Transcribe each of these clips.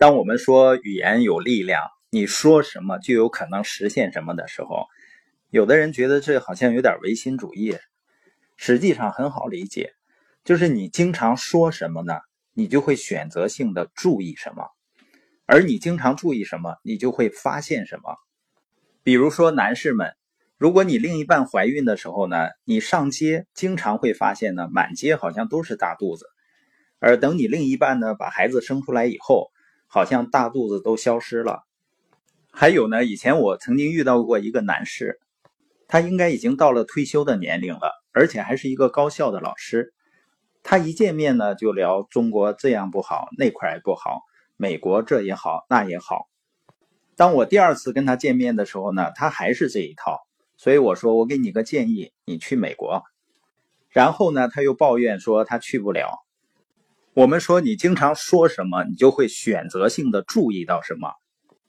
当我们说语言有力量，你说什么就有可能实现什么的时候，有的人觉得这好像有点唯心主义。实际上很好理解，就是你经常说什么呢，你就会选择性的注意什么，而你经常注意什么，你就会发现什么。比如说男士们，如果你另一半怀孕的时候呢，你上街经常会发现呢，满街好像都是大肚子，而等你另一半呢把孩子生出来以后。好像大肚子都消失了。还有呢，以前我曾经遇到过一个男士，他应该已经到了退休的年龄了，而且还是一个高校的老师。他一见面呢，就聊中国这样不好，那块不好，美国这也好，那也好。当我第二次跟他见面的时候呢，他还是这一套。所以我说，我给你个建议，你去美国。然后呢，他又抱怨说他去不了。我们说，你经常说什么，你就会选择性的注意到什么。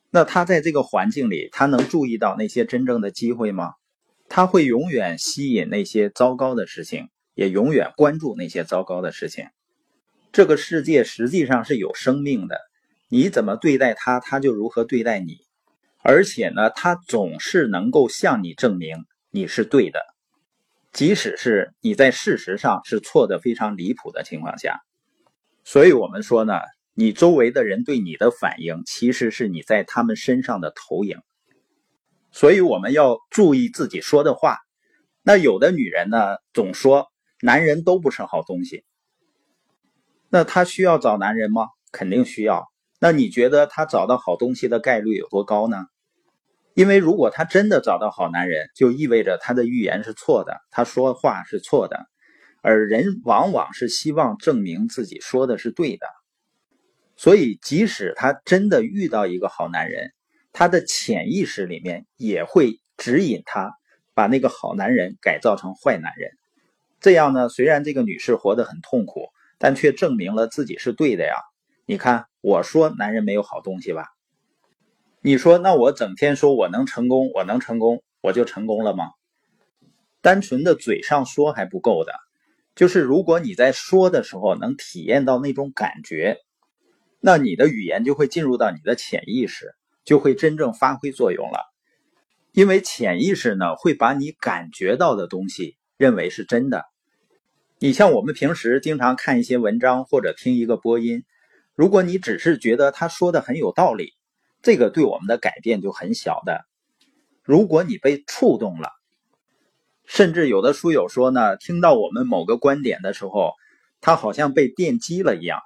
那他在这个环境里，他能注意到那些真正的机会吗？他会永远吸引那些糟糕的事情，也永远关注那些糟糕的事情。这个世界实际上是有生命的，你怎么对待他，他就如何对待你。而且呢，他总是能够向你证明你是对的，即使是你在事实上是错的非常离谱的情况下。所以，我们说呢，你周围的人对你的反应，其实是你在他们身上的投影。所以，我们要注意自己说的话。那有的女人呢，总说男人都不是好东西。那她需要找男人吗？肯定需要。那你觉得她找到好东西的概率有多高呢？因为如果她真的找到好男人，就意味着她的预言是错的，她说话是错的。而人往往是希望证明自己说的是对的，所以即使他真的遇到一个好男人，他的潜意识里面也会指引他把那个好男人改造成坏男人。这样呢，虽然这个女士活得很痛苦，但却证明了自己是对的呀。你看，我说男人没有好东西吧？你说，那我整天说我能成功，我能成功，我就成功了吗？单纯的嘴上说还不够的。就是如果你在说的时候能体验到那种感觉，那你的语言就会进入到你的潜意识，就会真正发挥作用了。因为潜意识呢会把你感觉到的东西认为是真的。你像我们平时经常看一些文章或者听一个播音，如果你只是觉得他说的很有道理，这个对我们的改变就很小的。如果你被触动了。甚至有的书友说呢，听到我们某个观点的时候，他好像被电击了一样。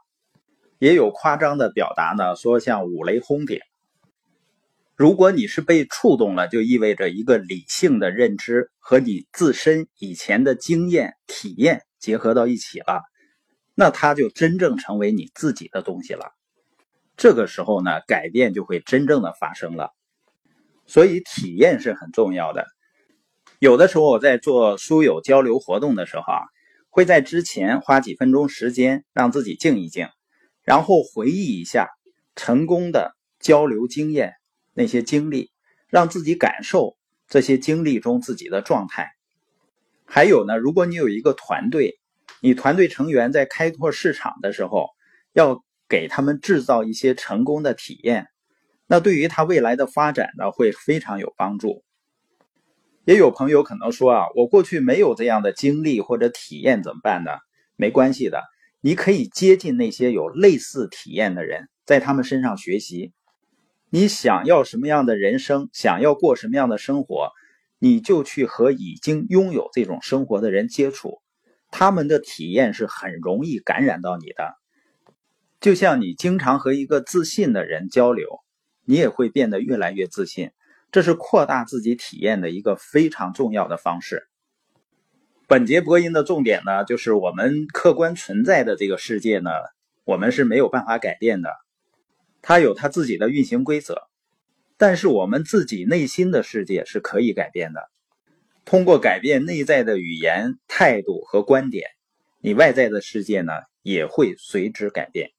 也有夸张的表达呢，说像五雷轰顶。如果你是被触动了，就意味着一个理性的认知和你自身以前的经验体验结合到一起了，那它就真正成为你自己的东西了。这个时候呢，改变就会真正的发生了。所以体验是很重要的。有的时候我在做书友交流活动的时候啊，会在之前花几分钟时间让自己静一静，然后回忆一下成功的交流经验那些经历，让自己感受这些经历中自己的状态。还有呢，如果你有一个团队，你团队成员在开拓市场的时候，要给他们制造一些成功的体验，那对于他未来的发展呢，会非常有帮助。也有朋友可能说啊，我过去没有这样的经历或者体验，怎么办呢？没关系的，你可以接近那些有类似体验的人，在他们身上学习。你想要什么样的人生，想要过什么样的生活，你就去和已经拥有这种生活的人接触，他们的体验是很容易感染到你的。就像你经常和一个自信的人交流，你也会变得越来越自信。这是扩大自己体验的一个非常重要的方式。本节播音的重点呢，就是我们客观存在的这个世界呢，我们是没有办法改变的，它有它自己的运行规则。但是我们自己内心的世界是可以改变的。通过改变内在的语言、态度和观点，你外在的世界呢也会随之改变。